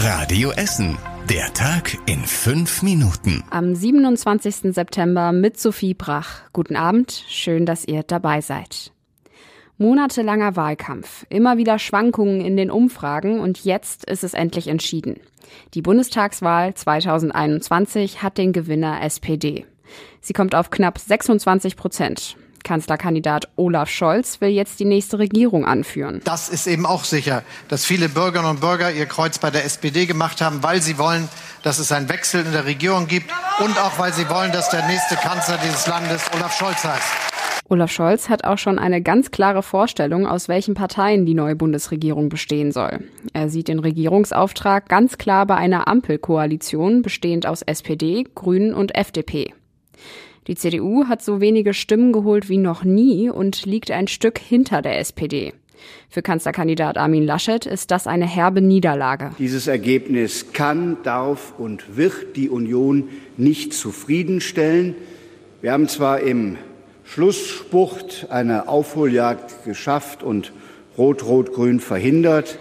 Radio Essen. Der Tag in fünf Minuten. Am 27. September mit Sophie Brach. Guten Abend, schön, dass ihr dabei seid. Monatelanger Wahlkampf, immer wieder Schwankungen in den Umfragen und jetzt ist es endlich entschieden. Die Bundestagswahl 2021 hat den Gewinner SPD. Sie kommt auf knapp 26 Prozent. Kanzlerkandidat Olaf Scholz will jetzt die nächste Regierung anführen. Das ist eben auch sicher, dass viele Bürgerinnen und Bürger ihr Kreuz bei der SPD gemacht haben, weil sie wollen, dass es einen Wechsel in der Regierung gibt und auch weil sie wollen, dass der nächste Kanzler dieses Landes Olaf Scholz heißt. Olaf Scholz hat auch schon eine ganz klare Vorstellung, aus welchen Parteien die neue Bundesregierung bestehen soll. Er sieht den Regierungsauftrag ganz klar bei einer Ampelkoalition bestehend aus SPD, Grünen und FDP. Die CDU hat so wenige Stimmen geholt wie noch nie und liegt ein Stück hinter der SPD. Für Kanzlerkandidat Armin Laschet ist das eine herbe Niederlage. Dieses Ergebnis kann, darf und wird die Union nicht zufriedenstellen. Wir haben zwar im Schlussspurt eine Aufholjagd geschafft und Rot-Rot-Grün verhindert,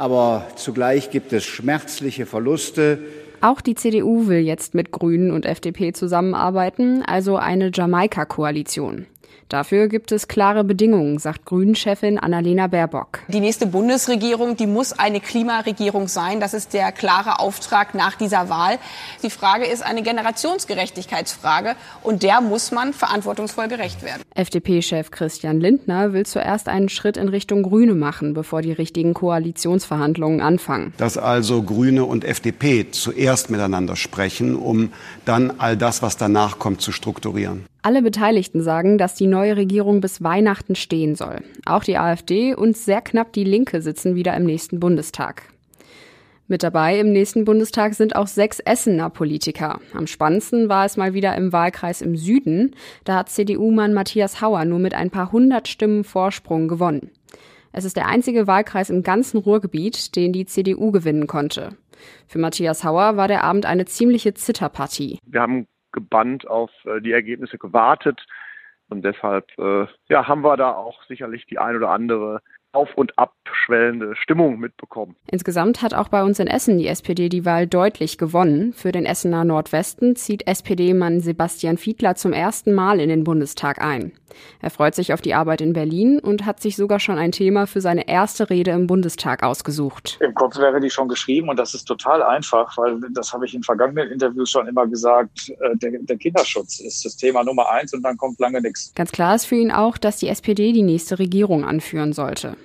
aber zugleich gibt es schmerzliche Verluste auch die CDU will jetzt mit Grünen und FDP zusammenarbeiten, also eine Jamaika-Koalition. Dafür gibt es klare Bedingungen, sagt Grünen-Chefin Annalena Baerbock. Die nächste Bundesregierung, die muss eine Klimaregierung sein. Das ist der klare Auftrag nach dieser Wahl. Die Frage ist eine Generationsgerechtigkeitsfrage und der muss man verantwortungsvoll gerecht werden. FDP-Chef Christian Lindner will zuerst einen Schritt in Richtung Grüne machen, bevor die richtigen Koalitionsverhandlungen anfangen. Dass also Grüne und FDP zuerst miteinander sprechen, um dann all das, was danach kommt, zu strukturieren. Alle Beteiligten sagen, dass die neue Regierung bis Weihnachten stehen soll. Auch die AfD und sehr knapp die Linke sitzen wieder im nächsten Bundestag. Mit dabei im nächsten Bundestag sind auch sechs Essener Politiker. Am spannendsten war es mal wieder im Wahlkreis im Süden. Da hat CDU-Mann Matthias Hauer nur mit ein paar hundert Stimmen Vorsprung gewonnen. Es ist der einzige Wahlkreis im ganzen Ruhrgebiet, den die CDU gewinnen konnte. Für Matthias Hauer war der Abend eine ziemliche Zitterpartie. Wir haben gebannt auf äh, die Ergebnisse gewartet. Und deshalb äh, ja, haben wir da auch sicherlich die ein oder andere auf und abschwellende Stimmung mitbekommen. Insgesamt hat auch bei uns in Essen die SPD die Wahl deutlich gewonnen. Für den Essener Nordwesten zieht SPD-Mann Sebastian Fiedler zum ersten Mal in den Bundestag ein. Er freut sich auf die Arbeit in Berlin und hat sich sogar schon ein Thema für seine erste Rede im Bundestag ausgesucht. Im Kopf wäre die schon geschrieben und das ist total einfach, weil das habe ich in vergangenen Interviews schon immer gesagt, äh, der, der Kinderschutz ist das Thema Nummer eins und dann kommt lange nichts. Ganz klar ist für ihn auch, dass die SPD die nächste Regierung anführen sollte.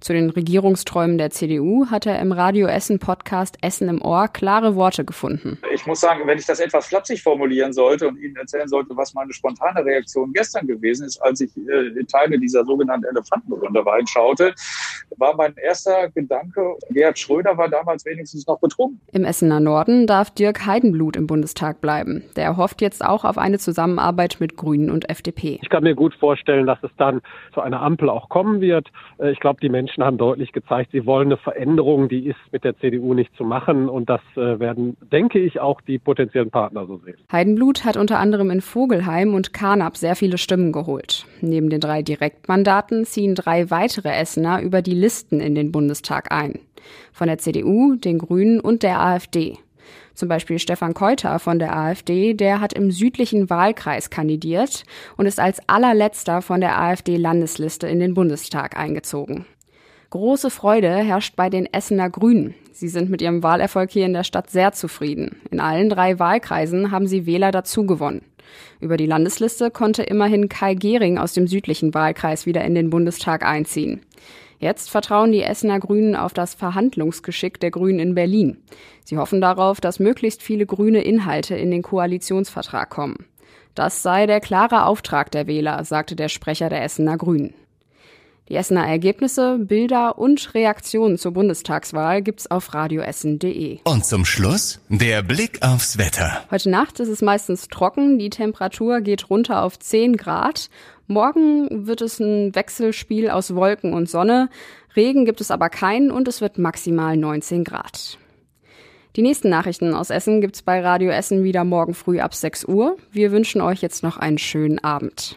Zu den Regierungsträumen der CDU hat er im Radio Essen Podcast Essen im Ohr klare Worte gefunden. Ich muss sagen, wenn ich das etwas flapsig formulieren sollte und Ihnen erzählen sollte, was meine spontane Reaktion gestern gewesen ist, als ich äh, Teile dieser sogenannten Elefantenrunde reinschaute, war mein erster Gedanke, Gerhard Schröder war damals wenigstens noch betrunken. Im Essener Norden darf Dirk Heidenblut im Bundestag bleiben. Der hofft jetzt auch auf eine Zusammenarbeit mit Grünen und FDP. Ich kann mir gut vorstellen, dass es dann zu einer Ampel auch kommen wird. Äh, ich glaube, die Menschen haben deutlich gezeigt, sie wollen eine Veränderung, die ist mit der CDU nicht zu machen. Und das äh, werden, denke ich, auch die potenziellen Partner so sehen. Heidenblut hat unter anderem in Vogelheim und Karnap sehr viele Stimmen geholt. Neben den drei Direktmandaten ziehen drei weitere Essener über die Listen in den Bundestag ein. Von der CDU, den Grünen und der AfD. Zum Beispiel Stefan Keuter von der AfD, der hat im südlichen Wahlkreis kandidiert und ist als allerletzter von der AfD-Landesliste in den Bundestag eingezogen. Große Freude herrscht bei den Essener Grünen. Sie sind mit ihrem Wahlerfolg hier in der Stadt sehr zufrieden. In allen drei Wahlkreisen haben sie Wähler dazugewonnen. Über die Landesliste konnte immerhin Kai Gehring aus dem südlichen Wahlkreis wieder in den Bundestag einziehen. Jetzt vertrauen die Essener Grünen auf das Verhandlungsgeschick der Grünen in Berlin. Sie hoffen darauf, dass möglichst viele grüne Inhalte in den Koalitionsvertrag kommen. Das sei der klare Auftrag der Wähler, sagte der Sprecher der Essener Grünen. Die Essener Ergebnisse, Bilder und Reaktionen zur Bundestagswahl gibt's auf radioessen.de. Und zum Schluss der Blick aufs Wetter. Heute Nacht ist es meistens trocken, die Temperatur geht runter auf 10 Grad. Morgen wird es ein Wechselspiel aus Wolken und Sonne. Regen gibt es aber keinen und es wird maximal 19 Grad. Die nächsten Nachrichten aus Essen gibt's bei Radio Essen wieder morgen früh ab 6 Uhr. Wir wünschen euch jetzt noch einen schönen Abend.